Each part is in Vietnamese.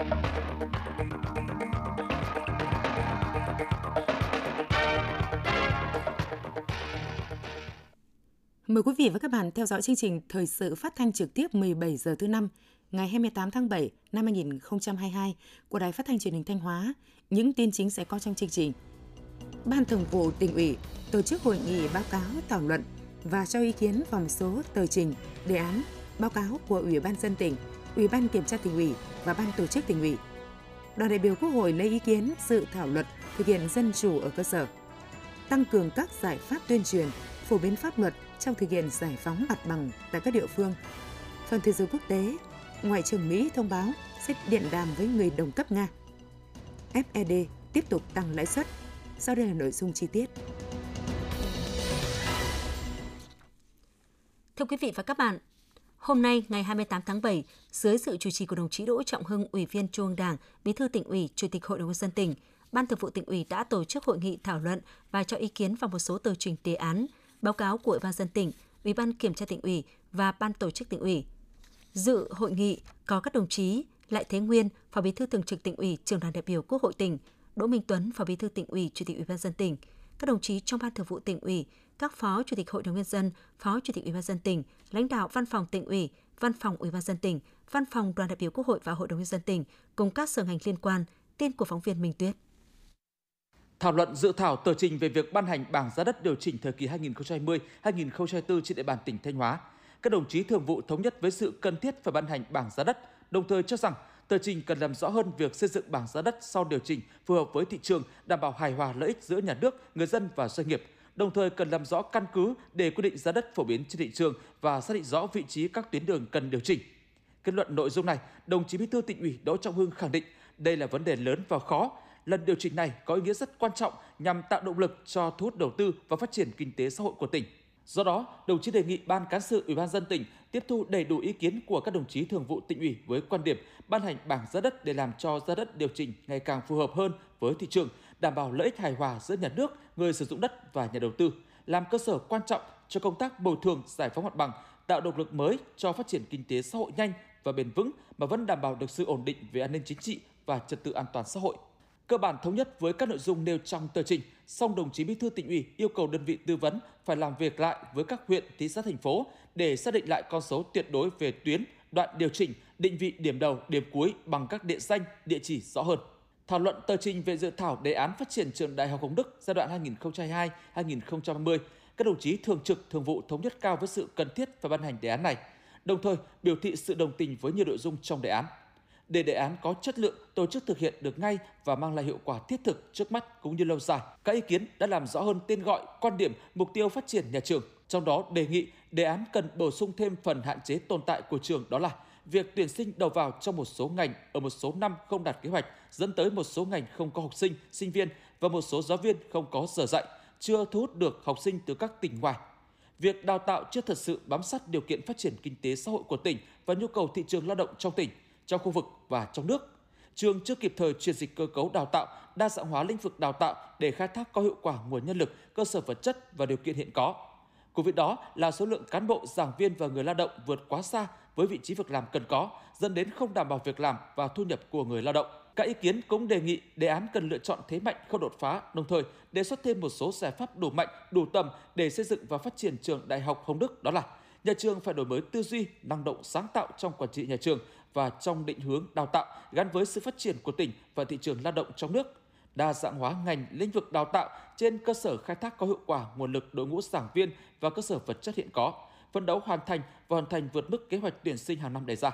Mời quý vị và các bạn theo dõi chương trình thời sự phát thanh trực tiếp 17 giờ thứ năm ngày 28 tháng 7 năm 2022 của Đài Phát thanh Truyền hình Thanh Hóa. Những tin chính sẽ có trong chương trình. Ban Thường vụ tỉnh ủy tổ chức hội nghị báo cáo thảo luận và cho ý kiến vào một số tờ trình, đề án, báo cáo của Ủy ban dân tỉnh, Ủy ban kiểm tra tỉnh ủy và Ban tổ chức tỉnh ủy. Đoàn đại biểu Quốc hội lấy ý kiến sự thảo luật thực hiện dân chủ ở cơ sở, tăng cường các giải pháp tuyên truyền, phổ biến pháp luật trong thực hiện giải phóng mặt bằng tại các địa phương. Phần thế giới quốc tế, Ngoại trưởng Mỹ thông báo sẽ điện đàm với người đồng cấp Nga. FED tiếp tục tăng lãi suất. Sau đây là nội dung chi tiết. Thưa quý vị và các bạn, hôm nay ngày 28 tháng 7, dưới sự chủ trì của đồng chí Đỗ Trọng Hưng, Ủy viên Trung ương Đảng, Bí thư tỉnh ủy, Chủ tịch Hội đồng nhân dân tỉnh, Ban Thường vụ tỉnh ủy đã tổ chức hội nghị thảo luận và cho ý kiến vào một số tờ trình đề án, báo cáo của Ủy ban dân tỉnh, Ủy ban kiểm tra tỉnh ủy và Ban tổ chức tỉnh ủy. Dự hội nghị có các đồng chí Lại Thế Nguyên, Phó Bí thư Thường trực tỉnh ủy, Trưởng đoàn đại biểu Quốc hội tỉnh, Đỗ Minh Tuấn, Phó Bí thư tỉnh ủy, Chủ tịch Ủy ban dân tỉnh, các đồng chí trong Ban Thường vụ tỉnh ủy, các Phó Chủ tịch Hội đồng nhân dân, Phó Chủ tịch Ủy ban dân tỉnh, lãnh đạo Văn phòng tỉnh ủy, Văn phòng Ủy ban dân tỉnh, Văn phòng Đoàn đại biểu Quốc hội và Hội đồng nhân dân tỉnh cùng các sở ngành liên quan. Tin của phóng viên Minh Tuyết thảo luận dự thảo tờ trình về việc ban hành bảng giá đất điều chỉnh thời kỳ 2020-2024 trên địa bàn tỉnh Thanh Hóa. Các đồng chí thường vụ thống nhất với sự cần thiết phải ban hành bảng giá đất, đồng thời cho rằng tờ trình cần làm rõ hơn việc xây dựng bảng giá đất sau điều chỉnh phù hợp với thị trường, đảm bảo hài hòa lợi ích giữa nhà nước, người dân và doanh nghiệp. Đồng thời cần làm rõ căn cứ để quy định giá đất phổ biến trên thị trường và xác định rõ vị trí các tuyến đường cần điều chỉnh. Kết luận nội dung này, đồng chí Bí thư tỉnh ủy Đỗ Trọng Hưng khẳng định đây là vấn đề lớn và khó, lần điều chỉnh này có ý nghĩa rất quan trọng nhằm tạo động lực cho thu hút đầu tư và phát triển kinh tế xã hội của tỉnh. Do đó, đồng chí đề nghị Ban cán sự Ủy ban dân tỉnh tiếp thu đầy đủ ý kiến của các đồng chí thường vụ tỉnh ủy với quan điểm ban hành bảng giá đất để làm cho giá đất điều chỉnh ngày càng phù hợp hơn với thị trường, đảm bảo lợi ích hài hòa giữa nhà nước, người sử dụng đất và nhà đầu tư, làm cơ sở quan trọng cho công tác bồi thường giải phóng mặt bằng, tạo động lực mới cho phát triển kinh tế xã hội nhanh và bền vững mà vẫn đảm bảo được sự ổn định về an ninh chính trị và trật tự an toàn xã hội cơ bản thống nhất với các nội dung nêu trong tờ trình, song đồng chí Bí thư tỉnh ủy yêu cầu đơn vị tư vấn phải làm việc lại với các huyện, thị xã thành phố để xác định lại con số tuyệt đối về tuyến, đoạn điều chỉnh, định vị điểm đầu, điểm cuối bằng các địa danh, địa chỉ rõ hơn. Thảo luận tờ trình về dự thảo đề án phát triển trường Đại học Hồng Đức giai đoạn 2022-2030, các đồng chí thường trực thường vụ thống nhất cao với sự cần thiết phải ban hành đề án này, đồng thời biểu thị sự đồng tình với nhiều nội dung trong đề án để đề án có chất lượng tổ chức thực hiện được ngay và mang lại hiệu quả thiết thực trước mắt cũng như lâu dài. Các ý kiến đã làm rõ hơn tên gọi, quan điểm, mục tiêu phát triển nhà trường. Trong đó đề nghị đề án cần bổ sung thêm phần hạn chế tồn tại của trường đó là việc tuyển sinh đầu vào trong một số ngành ở một số năm không đạt kế hoạch dẫn tới một số ngành không có học sinh, sinh viên và một số giáo viên không có giờ dạy, chưa thu hút được học sinh từ các tỉnh ngoài. Việc đào tạo chưa thật sự bám sát điều kiện phát triển kinh tế xã hội của tỉnh và nhu cầu thị trường lao động trong tỉnh – trong khu vực và trong nước. Trường chưa kịp thời chuyển dịch cơ cấu đào tạo, đa dạng hóa lĩnh vực đào tạo để khai thác có hiệu quả nguồn nhân lực, cơ sở vật chất và điều kiện hiện có. Cùng với đó là số lượng cán bộ, giảng viên và người lao động vượt quá xa với vị trí việc làm cần có, dẫn đến không đảm bảo việc làm và thu nhập của người lao động. Các ý kiến cũng đề nghị đề án cần lựa chọn thế mạnh không đột phá, đồng thời đề xuất thêm một số giải pháp đủ mạnh, đủ tầm để xây dựng và phát triển trường Đại học Hồng Đức đó là nhà trường phải đổi mới tư duy, năng động sáng tạo trong quản trị nhà trường, và trong định hướng đào tạo gắn với sự phát triển của tỉnh và thị trường lao động trong nước, đa dạng hóa ngành lĩnh vực đào tạo trên cơ sở khai thác có hiệu quả nguồn lực đội ngũ giảng viên và cơ sở vật chất hiện có, phấn đấu hoàn thành và hoàn thành vượt mức kế hoạch tuyển sinh hàng năm đề ra.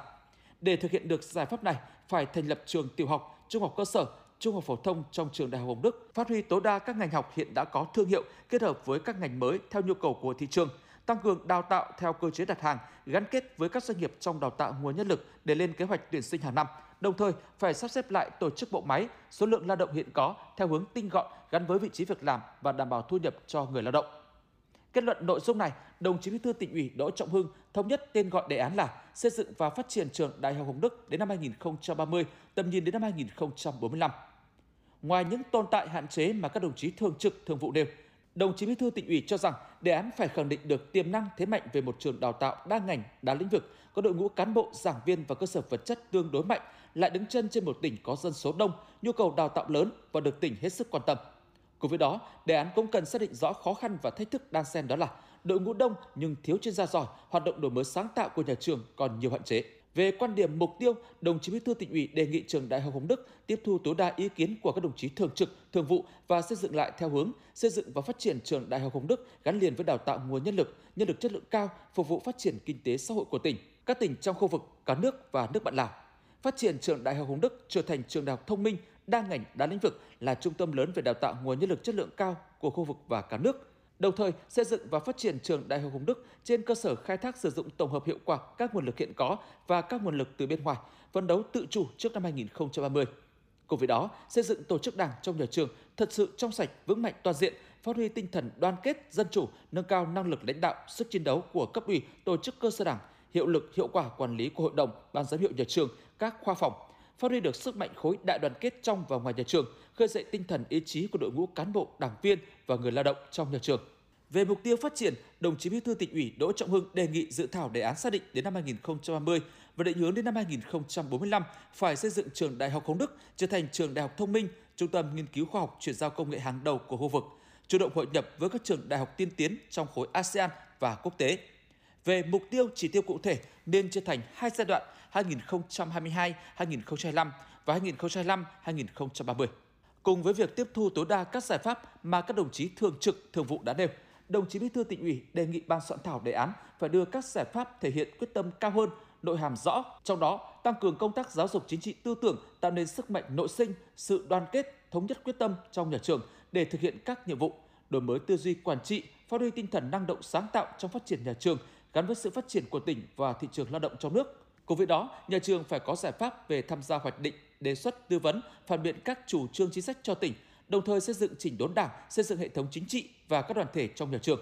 Để thực hiện được giải pháp này, phải thành lập trường tiểu học, trung học cơ sở, trung học phổ thông trong trường Đại học Hồng Đức, phát huy tối đa các ngành học hiện đã có thương hiệu kết hợp với các ngành mới theo nhu cầu của thị trường – tăng cường đào tạo theo cơ chế đặt hàng, gắn kết với các doanh nghiệp trong đào tạo nguồn nhân lực để lên kế hoạch tuyển sinh hàng năm. Đồng thời, phải sắp xếp lại tổ chức bộ máy, số lượng lao động hiện có theo hướng tinh gọn gắn với vị trí việc làm và đảm bảo thu nhập cho người lao động. Kết luận nội dung này, đồng chí Bí thư tỉnh ủy Đỗ Trọng Hưng thống nhất tên gọi đề án là xây dựng và phát triển trường Đại học Hồng Đức đến năm 2030, tầm nhìn đến năm 2045. Ngoài những tồn tại hạn chế mà các đồng chí thường trực thường vụ nêu, Đồng chí Bí thư tỉnh ủy cho rằng đề án phải khẳng định được tiềm năng thế mạnh về một trường đào tạo đa ngành, đa lĩnh vực, có đội ngũ cán bộ, giảng viên và cơ sở vật chất tương đối mạnh, lại đứng chân trên một tỉnh có dân số đông, nhu cầu đào tạo lớn và được tỉnh hết sức quan tâm. Cùng với đó, đề án cũng cần xác định rõ khó khăn và thách thức đang xen đó là đội ngũ đông nhưng thiếu chuyên gia giỏi, hoạt động đổi mới sáng tạo của nhà trường còn nhiều hạn chế. Về quan điểm mục tiêu, đồng chí Bí thư tỉnh ủy đề nghị trường Đại học Hồng Đức tiếp thu tối đa ý kiến của các đồng chí thường trực, thường vụ và xây dựng lại theo hướng xây dựng và phát triển trường Đại học Hồng Đức gắn liền với đào tạo nguồn nhân lực, nhân lực chất lượng cao, phục vụ phát triển kinh tế xã hội của tỉnh, các tỉnh trong khu vực, cả nước và nước bạn Lào. Phát triển trường Đại học Hồng Đức trở thành trường đại học thông minh, đa ngành, đa lĩnh vực là trung tâm lớn về đào tạo nguồn nhân lực chất lượng cao của khu vực và cả nước đồng thời xây dựng và phát triển trường Đại học Hồng Đức trên cơ sở khai thác sử dụng tổng hợp hiệu quả các nguồn lực hiện có và các nguồn lực từ bên ngoài, phấn đấu tự chủ trước năm 2030. Cùng với đó, xây dựng tổ chức đảng trong nhà trường thật sự trong sạch, vững mạnh toàn diện, phát huy tinh thần đoàn kết, dân chủ, nâng cao năng lực lãnh đạo, sức chiến đấu của cấp ủy, tổ chức cơ sở đảng, hiệu lực, hiệu quả quản lý của hội đồng, ban giám hiệu nhà trường, các khoa phòng, phát huy được sức mạnh khối đại đoàn kết trong và ngoài nhà trường, khơi dậy tinh thần ý chí của đội ngũ cán bộ, đảng viên và người lao động trong nhà trường. Về mục tiêu phát triển, đồng chí Bí thư tỉnh ủy Đỗ Trọng Hưng đề nghị dự thảo đề án xác định đến năm 2030 và định hướng đến năm 2045 phải xây dựng trường Đại học Hồng Đức trở thành trường đại học thông minh, trung tâm nghiên cứu khoa học chuyển giao công nghệ hàng đầu của khu vực, chủ động hội nhập với các trường đại học tiên tiến trong khối ASEAN và quốc tế. Về mục tiêu chỉ tiêu cụ thể nên chia thành hai giai đoạn 2022-2025 và 2025-2030. Cùng với việc tiếp thu tối đa các giải pháp mà các đồng chí thường trực, thường vụ đã nêu, đồng chí Bí thư tỉnh ủy đề nghị ban soạn thảo đề án phải đưa các giải pháp thể hiện quyết tâm cao hơn, nội hàm rõ, trong đó tăng cường công tác giáo dục chính trị tư tưởng, tạo nên sức mạnh nội sinh, sự đoàn kết, thống nhất quyết tâm trong nhà trường để thực hiện các nhiệm vụ, đổi mới tư duy quản trị, phát huy tinh thần năng động sáng tạo trong phát triển nhà trường gắn với sự phát triển của tỉnh và thị trường lao động trong nước. Cùng với đó, nhà trường phải có giải pháp về tham gia hoạch định, đề xuất, tư vấn, phản biện các chủ trương chính sách cho tỉnh, đồng thời xây dựng chỉnh đốn đảng, xây dựng hệ thống chính trị và các đoàn thể trong nhà trường.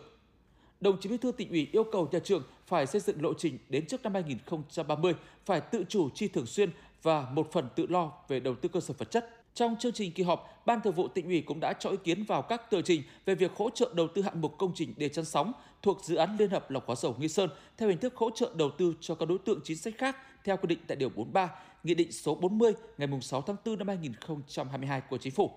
Đồng chí Bí thư tỉnh ủy yêu cầu nhà trường phải xây dựng lộ trình đến trước năm 2030 phải tự chủ chi thường xuyên và một phần tự lo về đầu tư cơ sở vật chất. Trong chương trình kỳ họp, Ban Thường vụ tỉnh ủy cũng đã cho ý kiến vào các tờ trình về việc hỗ trợ đầu tư hạng mục công trình đề chắn sóng thuộc dự án Liên hợp lọc hóa dầu Nghi Sơn theo hình thức hỗ trợ đầu tư cho các đối tượng chính sách khác theo quy định tại điều 43, Nghị định số 40 ngày 6 tháng 4 năm 2022 của Chính phủ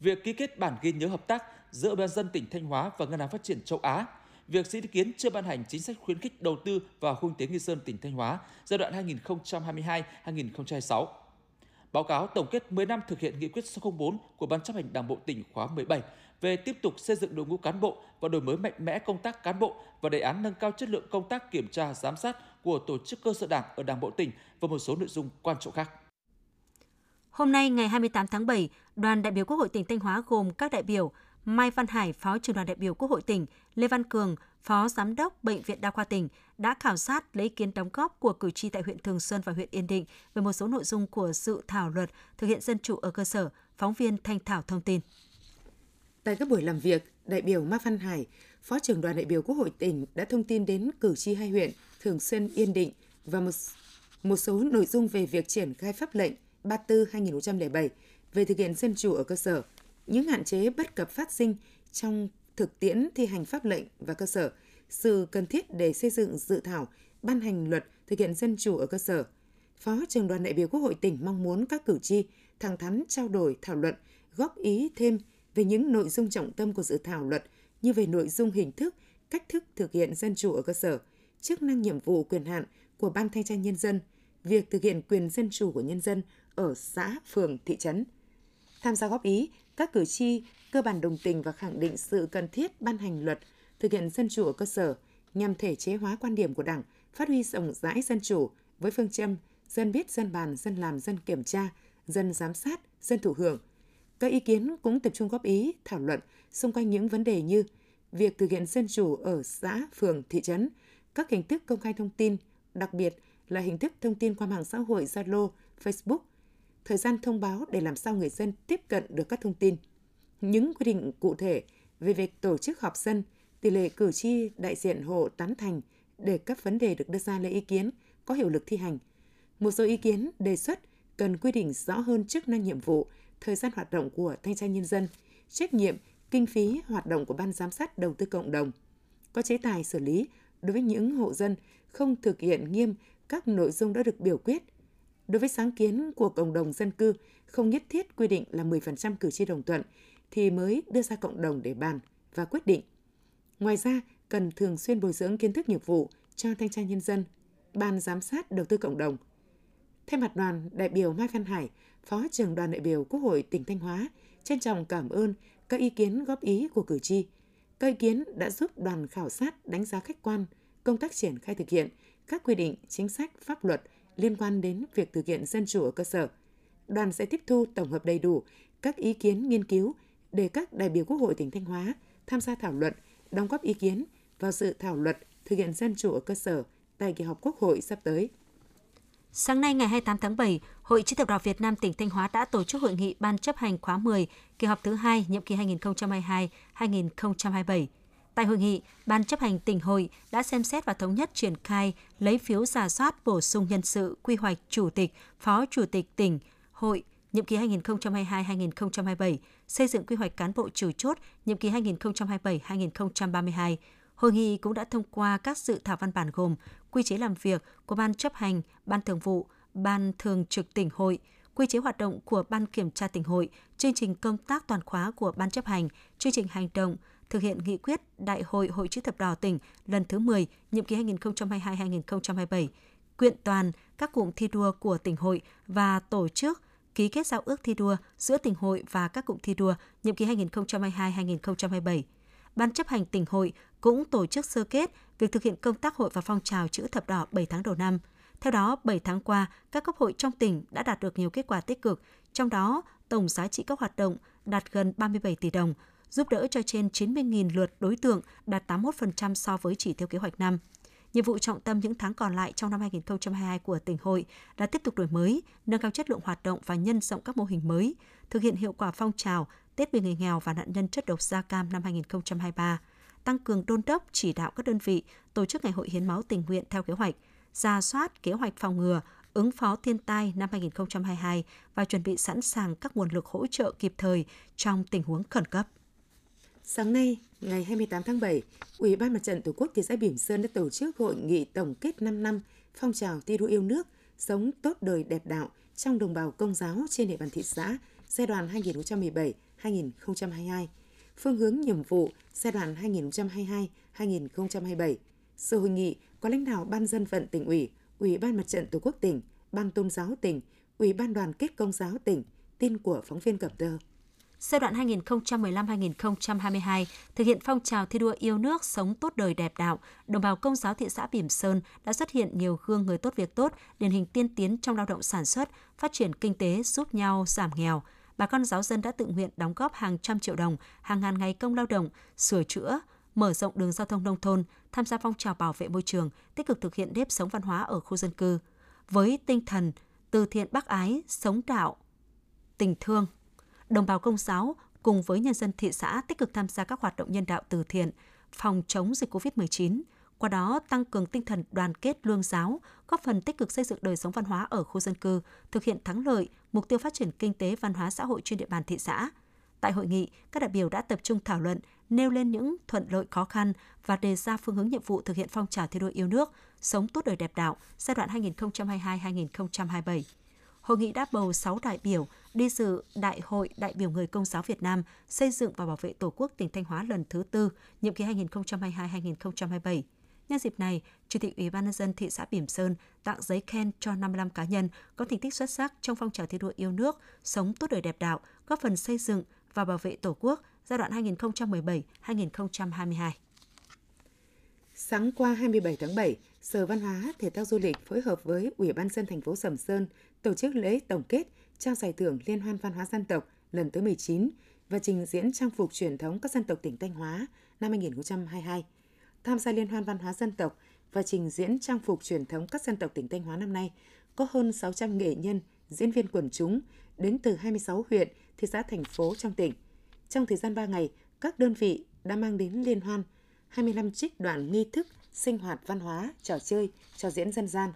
việc ký kết bản ghi nhớ hợp tác giữa Ủy dân tỉnh Thanh Hóa và Ngân hàng Phát triển châu Á, việc xin ý kiến chưa ban hành chính sách khuyến khích đầu tư vào khu kinh tế Nghi Sơn tỉnh Thanh Hóa giai đoạn 2022-2026. Báo cáo tổng kết 10 năm thực hiện nghị quyết số 04 của Ban chấp hành Đảng bộ tỉnh khóa 17 về tiếp tục xây dựng đội ngũ cán bộ và đổi mới mạnh mẽ công tác cán bộ và đề án nâng cao chất lượng công tác kiểm tra giám sát của tổ chức cơ sở đảng ở Đảng bộ tỉnh và một số nội dung quan trọng khác. Hôm nay ngày 28 tháng 7, đoàn đại biểu Quốc hội tỉnh Thanh Hóa gồm các đại biểu Mai Văn Hải, Phó trưởng đoàn đại biểu Quốc hội tỉnh, Lê Văn Cường, Phó Giám đốc Bệnh viện Đa khoa tỉnh đã khảo sát lấy ý kiến đóng góp của cử tri tại huyện Thường Xuân và huyện Yên Định về một số nội dung của dự thảo luật thực hiện dân chủ ở cơ sở. Phóng viên Thanh Thảo thông tin. Tại các buổi làm việc, đại biểu Ma Văn Hải, Phó trưởng đoàn đại biểu Quốc hội tỉnh đã thông tin đến cử tri hai huyện Thường Xuân, Yên Định và một, một số nội dung về việc triển khai pháp lệnh 34-2007 về thực hiện dân chủ ở cơ sở, những hạn chế bất cập phát sinh trong thực tiễn thi hành pháp lệnh và cơ sở, sự cần thiết để xây dựng dự thảo, ban hành luật thực hiện dân chủ ở cơ sở. Phó trưởng đoàn đại biểu Quốc hội tỉnh mong muốn các cử tri thẳng thắn trao đổi, thảo luận, góp ý thêm về những nội dung trọng tâm của dự thảo luật như về nội dung hình thức, cách thức thực hiện dân chủ ở cơ sở, chức năng nhiệm vụ quyền hạn của Ban Thanh tra Nhân dân, việc thực hiện quyền dân chủ của nhân dân ở xã, phường, thị trấn. Tham gia góp ý, các cử tri cơ bản đồng tình và khẳng định sự cần thiết ban hành luật thực hiện dân chủ ở cơ sở nhằm thể chế hóa quan điểm của Đảng, phát huy rộng rãi dân chủ với phương châm dân biết, dân bàn, dân làm, dân kiểm tra, dân giám sát, dân thụ hưởng. Các ý kiến cũng tập trung góp ý, thảo luận xung quanh những vấn đề như việc thực hiện dân chủ ở xã, phường, thị trấn, các hình thức công khai thông tin, đặc biệt là hình thức thông tin qua mạng xã hội Zalo, Facebook, thời gian thông báo để làm sao người dân tiếp cận được các thông tin. Những quy định cụ thể về việc tổ chức họp dân, tỷ lệ cử tri đại diện hộ tán thành để các vấn đề được đưa ra lấy ý kiến có hiệu lực thi hành. Một số ý kiến đề xuất cần quy định rõ hơn chức năng nhiệm vụ, thời gian hoạt động của thanh tra nhân dân, trách nhiệm kinh phí hoạt động của Ban Giám sát Đầu tư Cộng đồng. Có chế tài xử lý đối với những hộ dân không thực hiện nghiêm các nội dung đã được biểu quyết. Đối với sáng kiến của cộng đồng dân cư không nhất thiết quy định là 10% cử tri đồng thuận thì mới đưa ra cộng đồng để bàn và quyết định. Ngoài ra, cần thường xuyên bồi dưỡng kiến thức nghiệp vụ cho thanh tra nhân dân, ban giám sát đầu tư cộng đồng. Thay mặt đoàn, đại biểu Mai Văn Hải, Phó trưởng đoàn đại biểu Quốc hội tỉnh Thanh Hóa, trân trọng cảm ơn các ý kiến góp ý của cử tri. Các ý kiến đã giúp đoàn khảo sát đánh giá khách quan công tác triển khai thực hiện các quy định, chính sách, pháp luật liên quan đến việc thực hiện dân chủ ở cơ sở. Đoàn sẽ tiếp thu tổng hợp đầy đủ các ý kiến nghiên cứu để các đại biểu Quốc hội tỉnh Thanh Hóa tham gia thảo luận, đóng góp ý kiến vào dự thảo luật thực hiện dân chủ ở cơ sở tại kỳ họp Quốc hội sắp tới. Sáng nay ngày 28 tháng 7, Hội Chữ thập đỏ Việt Nam tỉnh Thanh Hóa đã tổ chức hội nghị Ban chấp hành khóa 10, kỳ họp thứ hai nhiệm kỳ 2022-2027. Tại hội nghị, Ban chấp hành tỉnh hội đã xem xét và thống nhất triển khai lấy phiếu giả soát bổ sung nhân sự quy hoạch chủ tịch, phó chủ tịch tỉnh, hội nhiệm kỳ 2022-2027, xây dựng quy hoạch cán bộ chủ chốt nhiệm kỳ 2027-2032. Hội nghị cũng đã thông qua các dự thảo văn bản gồm quy chế làm việc của Ban chấp hành, Ban thường vụ, Ban thường trực tỉnh hội, quy chế hoạt động của Ban kiểm tra tỉnh hội, chương trình công tác toàn khóa của Ban chấp hành, chương trình hành động, thực hiện nghị quyết Đại hội Hội chữ thập đỏ tỉnh lần thứ 10, nhiệm kỳ 2022-2027, quyện toàn các cụm thi đua của tỉnh hội và tổ chức ký kết giao ước thi đua giữa tỉnh hội và các cụm thi đua nhiệm kỳ 2022-2027. Ban chấp hành tỉnh hội cũng tổ chức sơ kết việc thực hiện công tác hội và phong trào chữ thập đỏ 7 tháng đầu năm. Theo đó, 7 tháng qua, các cấp hội trong tỉnh đã đạt được nhiều kết quả tích cực, trong đó tổng giá trị các hoạt động đạt gần 37 tỷ đồng, giúp đỡ cho trên 90.000 lượt đối tượng, đạt 81% so với chỉ tiêu kế hoạch năm. Nhiệm vụ trọng tâm những tháng còn lại trong năm 2022 của tỉnh hội là tiếp tục đổi mới, nâng cao chất lượng hoạt động và nhân rộng các mô hình mới, thực hiện hiệu quả phong trào Tết vì người nghèo và nạn nhân chất độc da cam năm 2023, tăng cường đôn đốc chỉ đạo các đơn vị tổ chức ngày hội hiến máu tình nguyện theo kế hoạch, ra soát kế hoạch phòng ngừa, ứng phó thiên tai năm 2022 và chuẩn bị sẵn sàng các nguồn lực hỗ trợ kịp thời trong tình huống khẩn cấp. Sáng nay, ngày 28 tháng 7, Ủy ban Mặt trận Tổ quốc thị xã Bỉm Sơn đã tổ chức hội nghị tổng kết 5 năm phong trào thi đua yêu nước, sống tốt đời đẹp đạo trong đồng bào công giáo trên địa bàn thị xã giai đoạn 2017-2022, phương hướng nhiệm vụ giai đoạn 2022-2027. Sự hội nghị có lãnh đạo Ban dân vận tỉnh ủy, Ủy ban Mặt trận Tổ quốc tỉnh, Ban tôn giáo tỉnh, Ủy ban đoàn kết công giáo tỉnh, tin của phóng viên Cẩm Tơ giai đoạn 2015-2022 thực hiện phong trào thi đua yêu nước sống tốt đời đẹp đạo, đồng bào công giáo thị xã Bỉm Sơn đã xuất hiện nhiều gương người tốt việc tốt, điển hình tiên tiến trong lao động sản xuất, phát triển kinh tế, giúp nhau giảm nghèo. Bà con giáo dân đã tự nguyện đóng góp hàng trăm triệu đồng, hàng ngàn ngày công lao động, sửa chữa, mở rộng đường giao thông nông thôn, tham gia phong trào bảo vệ môi trường, tích cực thực hiện nếp sống văn hóa ở khu dân cư. Với tinh thần từ thiện bác ái, sống đạo, tình thương, đồng bào công giáo cùng với nhân dân thị xã tích cực tham gia các hoạt động nhân đạo từ thiện, phòng chống dịch COVID-19, qua đó tăng cường tinh thần đoàn kết lương giáo, góp phần tích cực xây dựng đời sống văn hóa ở khu dân cư, thực hiện thắng lợi mục tiêu phát triển kinh tế văn hóa xã hội trên địa bàn thị xã. Tại hội nghị, các đại biểu đã tập trung thảo luận, nêu lên những thuận lợi khó khăn và đề ra phương hướng nhiệm vụ thực hiện phong trào thi đua yêu nước, sống tốt đời đẹp đạo giai đoạn 2022-2027. Hội nghị đã bầu 6 đại biểu đi dự Đại hội đại biểu người Công giáo Việt Nam xây dựng và bảo vệ Tổ quốc tỉnh Thanh Hóa lần thứ tư, nhiệm kỳ 2022-2027. Nhân dịp này, Chủ tịch Ủy ban nhân dân thị xã Bỉm Sơn tặng giấy khen cho 55 cá nhân có thành tích xuất sắc trong phong trào thi đua yêu nước, sống tốt đời đẹp đạo, góp phần xây dựng và bảo vệ Tổ quốc giai đoạn 2017-2022. Sáng qua 27 tháng 7, Sở Văn hóa, Thể thao Du lịch phối hợp với Ủy ban dân thành phố Sầm Sơn tổ chức lễ tổng kết trao giải thưởng Liên hoan văn hóa dân tộc lần thứ 19 và trình diễn trang phục truyền thống các dân tộc tỉnh Thanh Hóa năm 2022. Tham gia Liên hoan văn hóa dân tộc và trình diễn trang phục truyền thống các dân tộc tỉnh Thanh Hóa năm nay có hơn 600 nghệ nhân, diễn viên quần chúng đến từ 26 huyện, thị xã, thành phố trong tỉnh. Trong thời gian 3 ngày, các đơn vị đã mang đến liên hoan 25 trích đoạn nghi thức, sinh hoạt văn hóa, trò chơi, trò diễn dân gian,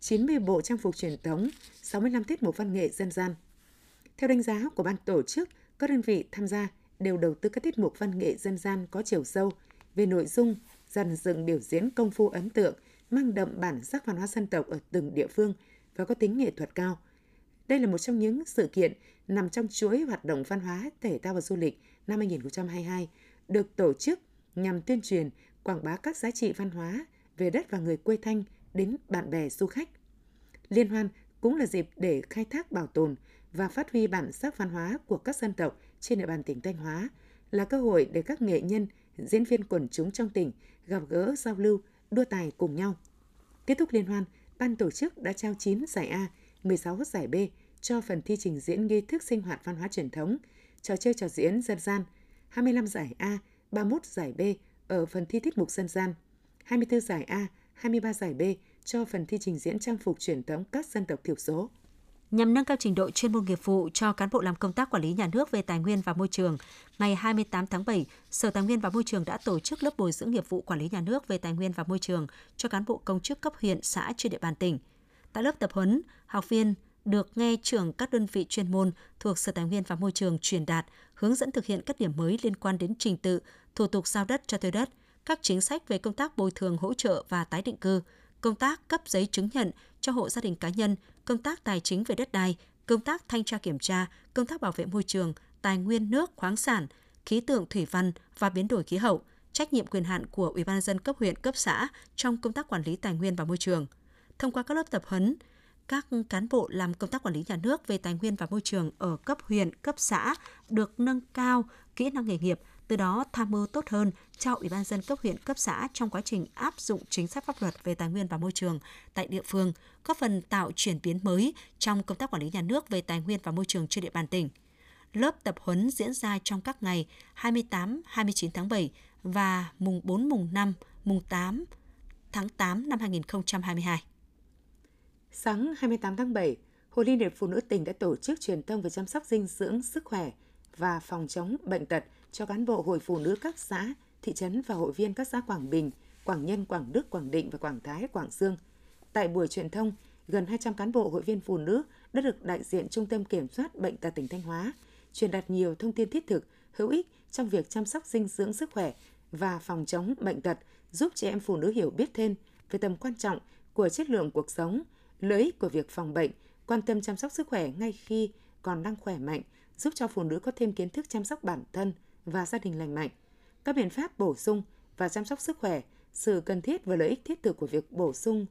90 bộ trang phục truyền thống, 65 tiết mục văn nghệ dân gian. Theo đánh giá của ban tổ chức, các đơn vị tham gia đều đầu tư các tiết mục văn nghệ dân gian có chiều sâu về nội dung, dàn dựng biểu diễn công phu ấn tượng, mang đậm bản sắc văn hóa dân tộc ở từng địa phương và có tính nghệ thuật cao. Đây là một trong những sự kiện nằm trong chuỗi hoạt động văn hóa, thể thao và du lịch năm 2022 được tổ chức nhằm tuyên truyền, quảng bá các giá trị văn hóa về đất và người quê Thanh đến bạn bè du khách. Liên hoan cũng là dịp để khai thác bảo tồn và phát huy bản sắc văn hóa của các dân tộc trên địa bàn tỉnh Thanh Hóa, là cơ hội để các nghệ nhân, diễn viên quần chúng trong tỉnh gặp gỡ, giao lưu, đua tài cùng nhau. Kết thúc liên hoan, ban tổ chức đã trao 9 giải A, 16 giải B cho phần thi trình diễn nghi thức sinh hoạt văn hóa truyền thống, trò chơi trò diễn dân gian, 25 giải A, 31 giải B ở phần thi tiết mục dân gian, 24 giải A, 23 giải B cho phần thi trình diễn trang phục truyền thống các dân tộc thiểu số. Nhằm nâng cao trình độ chuyên môn nghiệp vụ cho cán bộ làm công tác quản lý nhà nước về tài nguyên và môi trường, ngày 28 tháng 7, Sở Tài nguyên và Môi trường đã tổ chức lớp bồi dưỡng nghiệp vụ quản lý nhà nước về tài nguyên và môi trường cho cán bộ công chức cấp huyện, xã trên địa bàn tỉnh. Tại lớp tập huấn, học viên được nghe trưởng các đơn vị chuyên môn thuộc Sở Tài nguyên và Môi trường truyền đạt, hướng dẫn thực hiện các điểm mới liên quan đến trình tự, thủ tục giao đất cho thuê đất, các chính sách về công tác bồi thường hỗ trợ và tái định cư, công tác cấp giấy chứng nhận cho hộ gia đình cá nhân, công tác tài chính về đất đai, công tác thanh tra kiểm tra, công tác bảo vệ môi trường, tài nguyên nước, khoáng sản, khí tượng thủy văn và biến đổi khí hậu, trách nhiệm quyền hạn của Ủy ban nhân dân cấp huyện, cấp xã trong công tác quản lý tài nguyên và môi trường. Thông qua các lớp tập huấn, các cán bộ làm công tác quản lý nhà nước về tài nguyên và môi trường ở cấp huyện, cấp xã được nâng cao kỹ năng nghề nghiệp, từ đó tham mưu tốt hơn cho Ủy ban dân cấp huyện, cấp xã trong quá trình áp dụng chính sách pháp luật về tài nguyên và môi trường tại địa phương, góp phần tạo chuyển biến mới trong công tác quản lý nhà nước về tài nguyên và môi trường trên địa bàn tỉnh. Lớp tập huấn diễn ra trong các ngày 28, 29 tháng 7 và mùng 4, mùng 5, mùng 8 tháng 8 năm 2022. Sáng 28 tháng 7, Hội Liên hiệp Phụ nữ tỉnh đã tổ chức truyền thông về chăm sóc dinh dưỡng, sức khỏe và phòng chống bệnh tật cho cán bộ hội phụ nữ các xã, thị trấn và hội viên các xã Quảng Bình, Quảng Nhân, Quảng Đức, Quảng Định và Quảng Thái, Quảng Dương. Tại buổi truyền thông, gần 200 cán bộ hội viên phụ nữ đã được đại diện Trung tâm Kiểm soát Bệnh tật tỉnh Thanh Hóa truyền đạt nhiều thông tin thiết thực, hữu ích trong việc chăm sóc dinh dưỡng sức khỏe và phòng chống bệnh tật, giúp chị em phụ nữ hiểu biết thêm về tầm quan trọng của chất lượng cuộc sống, lợi ích của việc phòng bệnh, quan tâm chăm sóc sức khỏe ngay khi còn đang khỏe mạnh, giúp cho phụ nữ có thêm kiến thức chăm sóc bản thân và gia đình lành mạnh. Các biện pháp bổ sung và chăm sóc sức khỏe, sự cần thiết và lợi ích thiết thực của việc bổ sung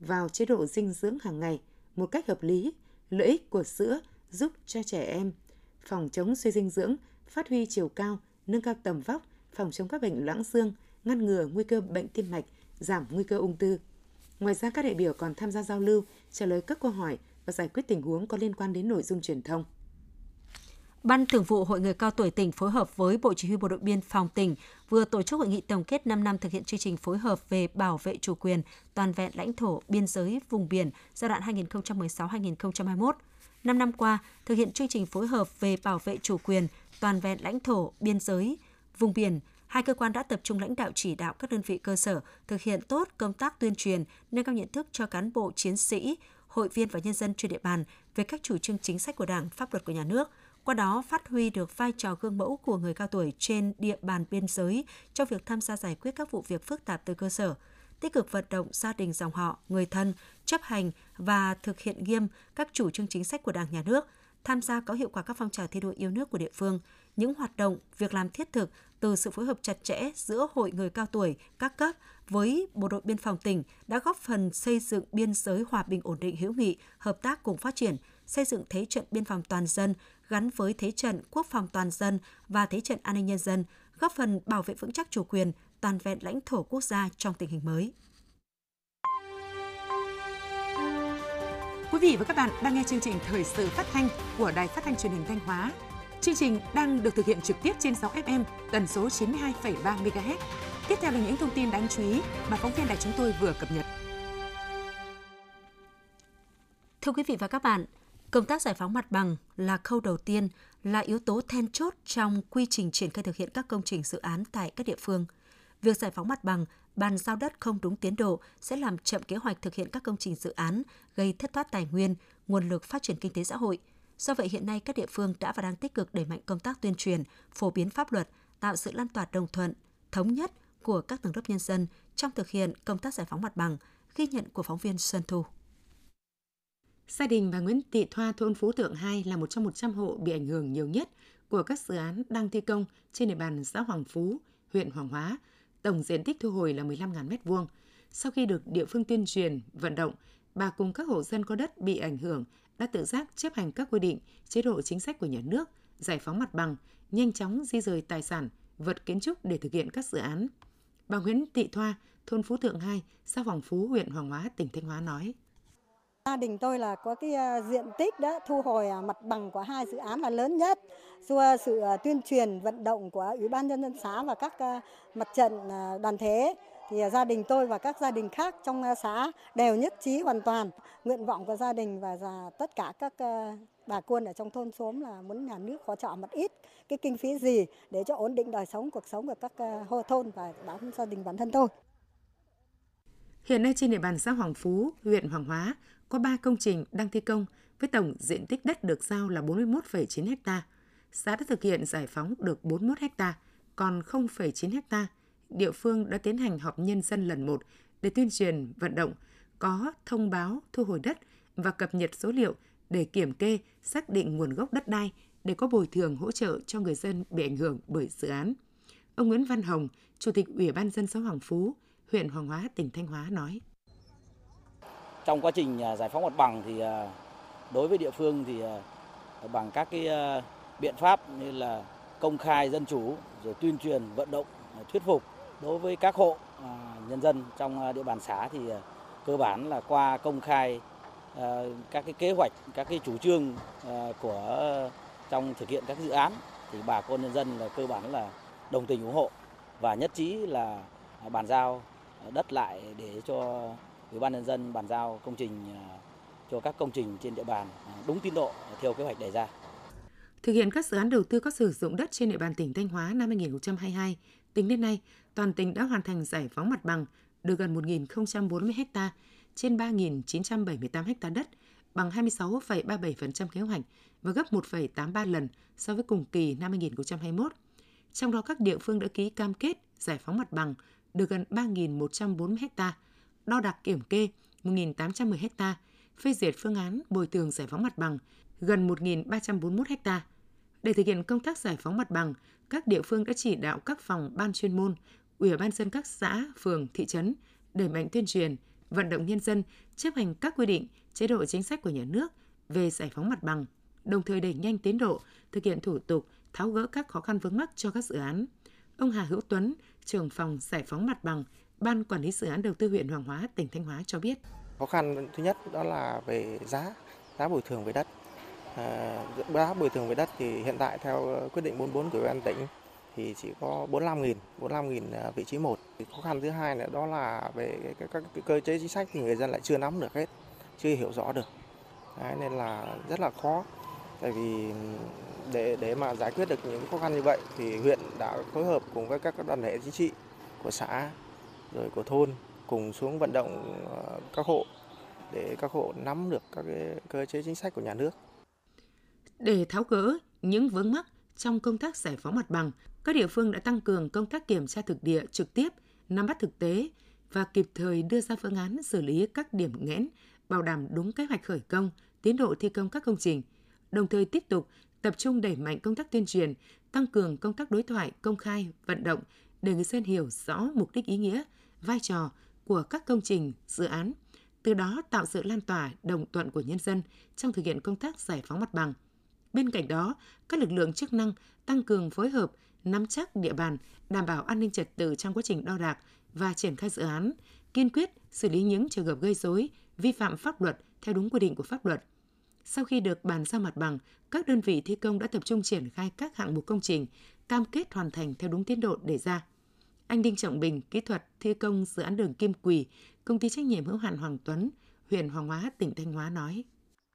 vào chế độ dinh dưỡng hàng ngày một cách hợp lý, lợi ích của sữa giúp cho trẻ em phòng chống suy dinh dưỡng, phát huy chiều cao, nâng cao tầm vóc, phòng chống các bệnh loãng xương, ngăn ngừa nguy cơ bệnh tim mạch, giảm nguy cơ ung thư. Ngoài ra, các đại biểu còn tham gia giao lưu, trả lời các câu hỏi và giải quyết tình huống có liên quan đến nội dung truyền thông. Ban Thường vụ Hội người cao tuổi tỉnh phối hợp với Bộ Chỉ huy Bộ đội Biên phòng tỉnh vừa tổ chức hội nghị tổng kết 5 năm thực hiện chương trình phối hợp về bảo vệ chủ quyền, toàn vẹn lãnh thổ, biên giới, vùng biển giai đoạn 2016-2021. 5 năm qua, thực hiện chương trình phối hợp về bảo vệ chủ quyền, toàn vẹn lãnh thổ, biên giới, vùng biển, hai cơ quan đã tập trung lãnh đạo chỉ đạo các đơn vị cơ sở thực hiện tốt công tác tuyên truyền, nâng cao nhận thức cho cán bộ chiến sĩ, hội viên và nhân dân trên địa bàn về các chủ trương chính sách của Đảng, pháp luật của nhà nước, qua đó phát huy được vai trò gương mẫu của người cao tuổi trên địa bàn biên giới trong việc tham gia giải quyết các vụ việc phức tạp từ cơ sở, tích cực vận động gia đình dòng họ, người thân chấp hành và thực hiện nghiêm các chủ trương chính sách của Đảng nhà nước, tham gia có hiệu quả các phong trào thi đua yêu nước của địa phương, những hoạt động, việc làm thiết thực từ sự phối hợp chặt chẽ giữa hội người cao tuổi các cấp với Bộ đội Biên phòng tỉnh đã góp phần xây dựng biên giới hòa bình ổn định hữu nghị, hợp tác cùng phát triển, xây dựng thế trận biên phòng toàn dân gắn với thế trận quốc phòng toàn dân và thế trận an ninh nhân dân, góp phần bảo vệ vững chắc chủ quyền, toàn vẹn lãnh thổ quốc gia trong tình hình mới. Quý vị và các bạn đang nghe chương trình Thời sự phát thanh của Đài Phát thanh Truyền hình Thanh Hóa. Chương trình đang được thực hiện trực tiếp trên 6 FM tần số 92,3 MHz. Tiếp theo là những thông tin đáng chú ý mà phóng viên đài chúng tôi vừa cập nhật. Thưa quý vị và các bạn, công tác giải phóng mặt bằng là khâu đầu tiên, là yếu tố then chốt trong quy trình triển khai thực hiện các công trình dự án tại các địa phương. Việc giải phóng mặt bằng, bàn giao đất không đúng tiến độ sẽ làm chậm kế hoạch thực hiện các công trình dự án, gây thất thoát tài nguyên, nguồn lực phát triển kinh tế xã hội. Do vậy hiện nay các địa phương đã và đang tích cực đẩy mạnh công tác tuyên truyền, phổ biến pháp luật, tạo sự lan tỏa đồng thuận, thống nhất của các tầng lớp nhân dân trong thực hiện công tác giải phóng mặt bằng, ghi nhận của phóng viên Xuân Thu. Gia đình bà Nguyễn Tị Thoa thôn Phú Tượng 2 là một trong 100 hộ bị ảnh hưởng nhiều nhất của các dự án đang thi công trên địa bàn xã Hoàng Phú, huyện Hoàng Hóa. Tổng diện tích thu hồi là 15.000 m2. Sau khi được địa phương tuyên truyền, vận động, bà cùng các hộ dân có đất bị ảnh hưởng đã tự giác chấp hành các quy định, chế độ chính sách của nhà nước, giải phóng mặt bằng, nhanh chóng di rời tài sản, vật kiến trúc để thực hiện các dự án. Bà Nguyễn Thị Thoa, thôn Phú Thượng 2, xã Hoàng Phú, huyện Hoàng Hóa, tỉnh Thanh Hóa nói. Gia đình tôi là có cái à, diện tích đó thu hồi à, mặt bằng của hai dự án là lớn nhất. Do sự à, tuyên truyền vận động của Ủy ban nhân dân xã và các mặt trận đoàn thể thì à, gia đình tôi và các gia đình khác trong xã đều nhất trí hoàn toàn nguyện vọng của gia đình và à, tất cả các bà con ở trong thôn xóm là muốn nhà nước hỗ trợ một ít cái kinh phí gì để cho ổn định đời sống cuộc sống của các hộ thôn và bản gia đình bản thân tôi. Hiện nay trên địa bàn xã Hoàng Phú, huyện Hoàng Hóa có 3 công trình đang thi công với tổng diện tích đất được giao là 41,9 ha. Xã đã thực hiện giải phóng được 41 ha, còn 0,9 ha. Địa phương đã tiến hành họp nhân dân lần một để tuyên truyền, vận động, có thông báo thu hồi đất và cập nhật số liệu để kiểm kê, xác định nguồn gốc đất đai để có bồi thường hỗ trợ cho người dân bị ảnh hưởng bởi dự án. Ông Nguyễn Văn Hồng, Chủ tịch Ủy ban dân xã Hoàng Phú, huyện Hoàng Hóa, tỉnh Thanh Hóa nói. Trong quá trình à, giải phóng mặt bằng thì à, đối với địa phương thì à, bằng các cái biện pháp như là công khai dân chủ rồi tuyên truyền vận động thuyết phục đối với các hộ à, nhân dân trong à, địa bàn xã thì à, cơ bản là qua công khai các cái kế hoạch các cái chủ trương của trong thực hiện các dự án thì bà con nhân dân là cơ bản là đồng tình ủng hộ và nhất trí là bàn giao đất lại để cho Ủy ban nhân dân bàn giao công trình cho các công trình trên địa bàn đúng tiến độ theo kế hoạch đề ra. Thực hiện các dự án đầu tư có sử dụng đất trên địa bàn tỉnh Thanh Hóa năm 2022, tính đến nay, toàn tỉnh đã hoàn thành giải phóng mặt bằng được gần 1.040 ha trên 3.978 ha đất, bằng 26,37% kế hoạch và gấp 1,83 lần so với cùng kỳ năm 2021. Trong đó các địa phương đã ký cam kết giải phóng mặt bằng được gần 3.140 ha, đo đạc kiểm kê 1.810 ha, phê duyệt phương án bồi thường giải phóng mặt bằng gần 1.341 ha. Để thực hiện công tác giải phóng mặt bằng, các địa phương đã chỉ đạo các phòng ban chuyên môn, ủy ban dân các xã, phường, thị trấn đẩy mạnh tuyên truyền, vận động nhân dân chấp hành các quy định, chế độ chính sách của nhà nước về giải phóng mặt bằng, đồng thời đẩy nhanh tiến độ, thực hiện thủ tục, tháo gỡ các khó khăn vướng mắc cho các dự án. Ông Hà Hữu Tuấn, trưởng phòng giải phóng mặt bằng, Ban Quản lý Dự án Đầu tư huyện Hoàng Hóa, tỉnh Thanh Hóa cho biết. Khó khăn thứ nhất đó là về giá, giá bồi thường về đất. À, giá bồi thường về đất thì hiện tại theo quyết định 44 của Ủy ban tỉnh thì chỉ có 45 nghìn, 45 nghìn à, vị trí một. Khó khăn thứ hai là đó là về các, các, cơ chế chính sách thì người dân lại chưa nắm được hết, chưa hiểu rõ được. Đấy, nên là rất là khó. Tại vì để để mà giải quyết được những khó khăn như vậy thì huyện đã phối hợp cùng với các đoàn thể chính trị của xã rồi của thôn cùng xuống vận động ờ, các hộ để các hộ nắm được các cái cơ chế chính sách của nhà nước. Để tháo gỡ những vướng mắc trong công tác giải phóng mặt bằng, các địa phương đã tăng cường công tác kiểm tra thực địa trực tiếp, nắm bắt thực tế và kịp thời đưa ra phương án xử lý các điểm nghẽn, bảo đảm đúng kế hoạch khởi công, tiến độ thi công các công trình, đồng thời tiếp tục tập trung đẩy mạnh công tác tuyên truyền, tăng cường công tác đối thoại, công khai, vận động để người dân hiểu rõ mục đích ý nghĩa, vai trò của các công trình, dự án, từ đó tạo sự lan tỏa đồng thuận của nhân dân trong thực hiện công tác giải phóng mặt bằng. Bên cạnh đó, các lực lượng chức năng tăng cường phối hợp, nắm chắc địa bàn, đảm bảo an ninh trật tự trong quá trình đo đạc và triển khai dự án, kiên quyết xử lý những trường hợp gây rối, vi phạm pháp luật theo đúng quy định của pháp luật. Sau khi được bàn giao mặt bằng, các đơn vị thi công đã tập trung triển khai các hạng mục công trình, cam kết hoàn thành theo đúng tiến độ đề ra. Anh Đinh Trọng Bình, kỹ thuật thi công dự án đường Kim Quỳ, công ty trách nhiệm hữu hạn Hoàng Tuấn, huyện Hoàng Hóa, tỉnh Thanh Hóa nói.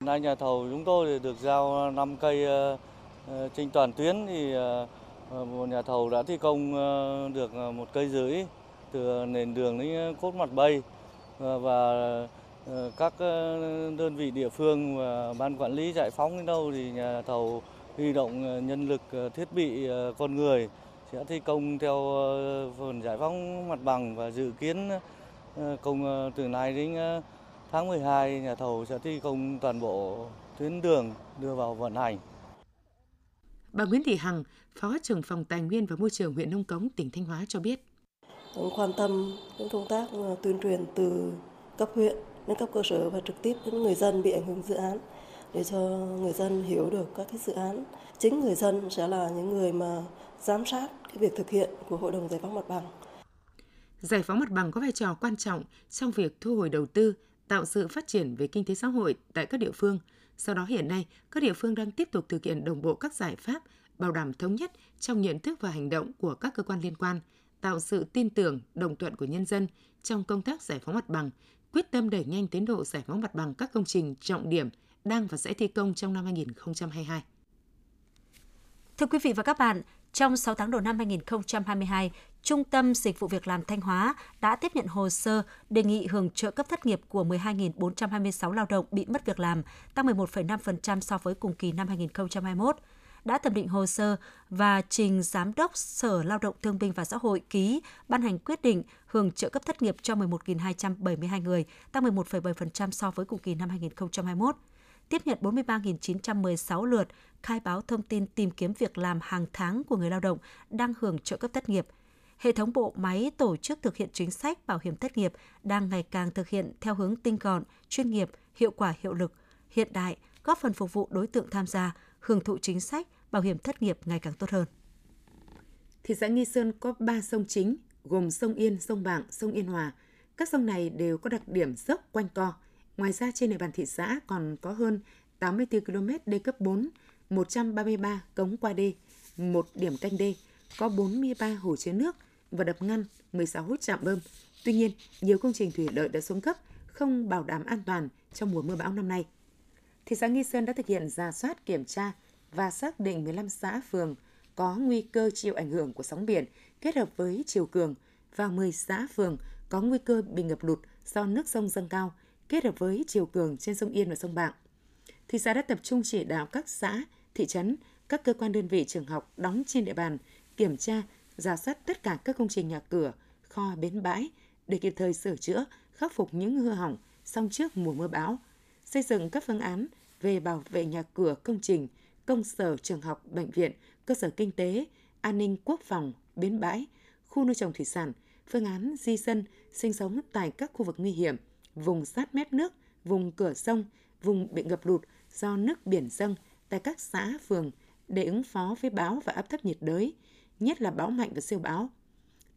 Nay nhà thầu chúng tôi được giao 5 cây ờ, ờ, trên toàn tuyến thì ờ, một nhà thầu đã thi công được một cây rưỡi từ nền đường đến cốt mặt bay và các đơn vị địa phương và ban quản lý giải phóng đến đâu thì nhà thầu huy động nhân lực thiết bị con người sẽ thi công theo phần giải phóng mặt bằng và dự kiến công từ nay đến tháng 12 nhà thầu sẽ thi công toàn bộ tuyến đường đưa vào vận hành. Bà Nguyễn Thị Hằng, Phó trưởng phòng Tài nguyên và Môi trường huyện Nông Cống, tỉnh Thanh Hóa cho biết. Cũng quan tâm đến công tác tuyên truyền từ cấp huyện đến cấp cơ sở và trực tiếp đến người dân bị ảnh hưởng dự án để cho người dân hiểu được các cái dự án. Chính người dân sẽ là những người mà giám sát cái việc thực hiện của Hội đồng Giải phóng mặt bằng. Giải phóng mặt bằng có vai trò quan trọng trong việc thu hồi đầu tư, tạo sự phát triển về kinh tế xã hội tại các địa phương. Sau đó hiện nay, các địa phương đang tiếp tục thực hiện đồng bộ các giải pháp bảo đảm thống nhất trong nhận thức và hành động của các cơ quan liên quan, tạo sự tin tưởng, đồng thuận của nhân dân trong công tác giải phóng mặt bằng, quyết tâm đẩy nhanh tiến độ giải phóng mặt bằng các công trình trọng điểm đang và sẽ thi công trong năm 2022. Thưa quý vị và các bạn, trong 6 tháng đầu năm 2022, Trung tâm Dịch vụ Việc làm Thanh Hóa đã tiếp nhận hồ sơ đề nghị hưởng trợ cấp thất nghiệp của 12.426 lao động bị mất việc làm, tăng 11,5% so với cùng kỳ năm 2021 đã thẩm định hồ sơ và trình Giám đốc Sở Lao động Thương binh và Xã hội ký ban hành quyết định hưởng trợ cấp thất nghiệp cho 11.272 người, tăng 11,7% so với cùng kỳ năm 2021 tiếp nhận 43.916 lượt khai báo thông tin tìm kiếm việc làm hàng tháng của người lao động đang hưởng trợ cấp thất nghiệp. Hệ thống bộ máy tổ chức thực hiện chính sách bảo hiểm thất nghiệp đang ngày càng thực hiện theo hướng tinh gọn, chuyên nghiệp, hiệu quả hiệu lực, hiện đại, góp phần phục vụ đối tượng tham gia, hưởng thụ chính sách bảo hiểm thất nghiệp ngày càng tốt hơn. Thị xã Nghi Sơn có 3 sông chính, gồm sông Yên, sông Bảng, sông Yên Hòa. Các sông này đều có đặc điểm dốc quanh co. Ngoài ra trên địa bàn thị xã còn có hơn 84 km đê cấp 4, 133 cống qua đê, một điểm canh đê, có 43 hồ chứa nước và đập ngăn, 16 trạm bơm. Tuy nhiên, nhiều công trình thủy lợi đã xuống cấp, không bảo đảm an toàn trong mùa mưa bão năm nay. Thị xã Nghi Sơn đã thực hiện ra soát kiểm tra và xác định 15 xã phường có nguy cơ chịu ảnh hưởng của sóng biển kết hợp với chiều cường và 10 xã phường có nguy cơ bị ngập lụt do nước sông dâng cao kết hợp với chiều cường trên sông Yên và sông Bạng. Thị xã đã tập trung chỉ đạo các xã, thị trấn, các cơ quan đơn vị trường học đóng trên địa bàn kiểm tra, giả soát tất cả các công trình nhà cửa, kho, bến bãi để kịp thời sửa chữa, khắc phục những hư hỏng xong trước mùa mưa bão, xây dựng các phương án về bảo vệ nhà cửa công trình, công sở, trường học, bệnh viện, cơ sở kinh tế, an ninh quốc phòng, bến bãi, khu nuôi trồng thủy sản, phương án di dân sinh sống tại các khu vực nguy hiểm, vùng sát mép nước, vùng cửa sông, vùng bị ngập lụt do nước biển dâng tại các xã, phường để ứng phó với bão và áp thấp nhiệt đới, nhất là bão mạnh và siêu bão.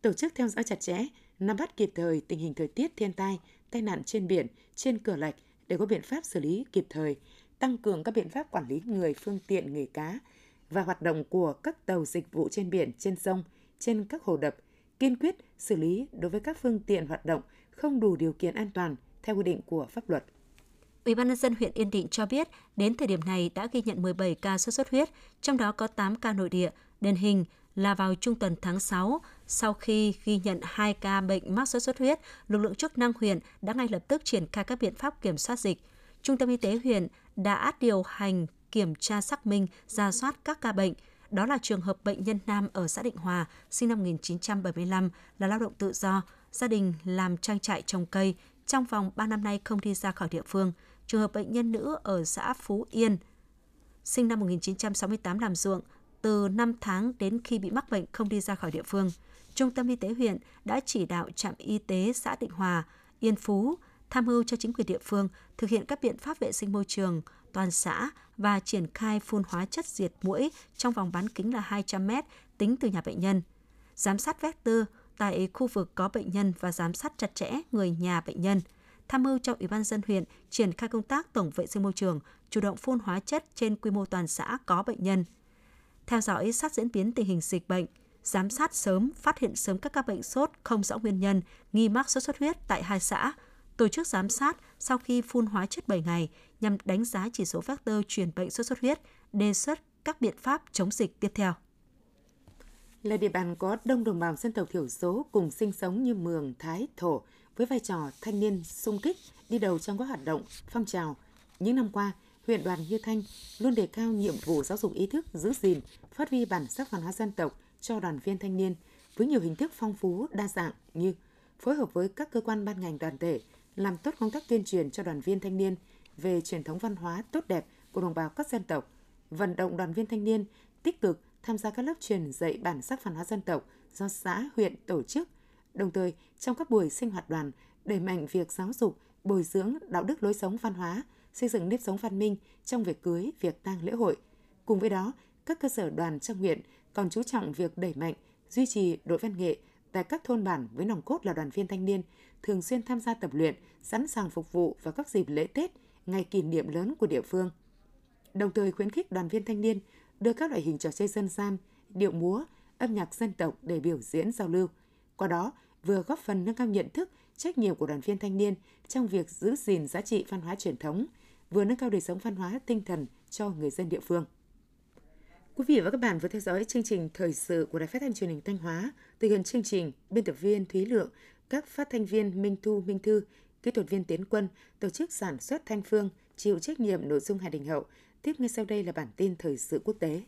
Tổ chức theo dõi chặt chẽ, nắm bắt kịp thời tình hình thời tiết thiên tai, tai nạn trên biển, trên cửa lạch để có biện pháp xử lý kịp thời, tăng cường các biện pháp quản lý người, phương tiện, nghề cá và hoạt động của các tàu dịch vụ trên biển, trên sông, trên các hồ đập, kiên quyết xử lý đối với các phương tiện hoạt động không đủ điều kiện an toàn theo quy định của pháp luật. Ủy ban nhân dân huyện Yên Định cho biết, đến thời điểm này đã ghi nhận 17 ca sốt xuất huyết, trong đó có 8 ca nội địa. Điển hình là vào trung tuần tháng 6, sau khi ghi nhận 2 ca bệnh mắc sốt xuất huyết, lực lượng chức năng huyện đã ngay lập tức triển khai các biện pháp kiểm soát dịch. Trung tâm y tế huyện đã điều hành kiểm tra xác minh, ra soát các ca bệnh. Đó là trường hợp bệnh nhân nam ở xã Định Hòa, sinh năm 1975, là lao động tự do, gia đình làm trang trại trồng cây, trong vòng 3 năm nay không đi ra khỏi địa phương. Trường hợp bệnh nhân nữ ở xã Phú Yên, sinh năm 1968 làm ruộng, từ 5 tháng đến khi bị mắc bệnh không đi ra khỏi địa phương. Trung tâm y tế huyện đã chỉ đạo trạm y tế xã Định Hòa, Yên Phú tham mưu cho chính quyền địa phương thực hiện các biện pháp vệ sinh môi trường toàn xã và triển khai phun hóa chất diệt mũi trong vòng bán kính là 200 m tính từ nhà bệnh nhân. Giám sát vector tại khu vực có bệnh nhân và giám sát chặt chẽ người nhà bệnh nhân. Tham mưu cho Ủy ban dân huyện triển khai công tác tổng vệ sinh môi trường, chủ động phun hóa chất trên quy mô toàn xã có bệnh nhân. Theo dõi sát diễn biến tình hình dịch bệnh, giám sát sớm, phát hiện sớm các ca bệnh sốt không rõ nguyên nhân, nghi mắc sốt xuất huyết tại hai xã, tổ chức giám sát sau khi phun hóa chất 7 ngày nhằm đánh giá chỉ số vector truyền bệnh sốt xuất huyết, đề xuất các biện pháp chống dịch tiếp theo. Là địa bàn có đông đồng bào dân tộc thiểu số cùng sinh sống như Mường, Thái, Thổ, với vai trò thanh niên sung kích đi đầu trong các hoạt động phong trào. Những năm qua, huyện đoàn Như Thanh luôn đề cao nhiệm vụ giáo dục ý thức, giữ gìn, phát huy bản sắc văn hóa dân tộc cho đoàn viên thanh niên với nhiều hình thức phong phú, đa dạng như phối hợp với các cơ quan ban ngành đoàn thể, làm tốt công tác tuyên truyền cho đoàn viên thanh niên về truyền thống văn hóa tốt đẹp của đồng bào các dân tộc, vận động đoàn viên thanh niên tích cực tham gia các lớp truyền dạy bản sắc văn hóa dân tộc do xã, huyện tổ chức. Đồng thời, trong các buổi sinh hoạt đoàn, đẩy mạnh việc giáo dục, bồi dưỡng đạo đức lối sống văn hóa, xây dựng nếp sống văn minh trong việc cưới, việc tang lễ hội. Cùng với đó, các cơ sở đoàn trong huyện còn chú trọng việc đẩy mạnh, duy trì đội văn nghệ tại các thôn bản với nòng cốt là đoàn viên thanh niên, thường xuyên tham gia tập luyện, sẵn sàng phục vụ vào các dịp lễ Tết, ngày kỷ niệm lớn của địa phương. Đồng thời khuyến khích đoàn viên thanh niên đưa các loại hình trò chơi dân gian, điệu múa, âm nhạc dân tộc để biểu diễn giao lưu. Qua đó, vừa góp phần nâng cao nhận thức, trách nhiệm của đoàn viên thanh niên trong việc giữ gìn giá trị văn hóa truyền thống, vừa nâng cao đời sống văn hóa tinh thần cho người dân địa phương. Quý vị và các bạn vừa theo dõi chương trình thời sự của Đài Phát thanh Truyền hình Thanh Hóa. Thực hiện chương trình, biên tập viên Thúy Lượng, các phát thanh viên Minh Thu, Minh Thư, kỹ thuật viên Tiến Quân, tổ chức sản xuất Thanh Phương, chịu trách nhiệm nội dung Hà Đình Hậu. Tiếp ngay sau đây là bản tin thời sự quốc tế.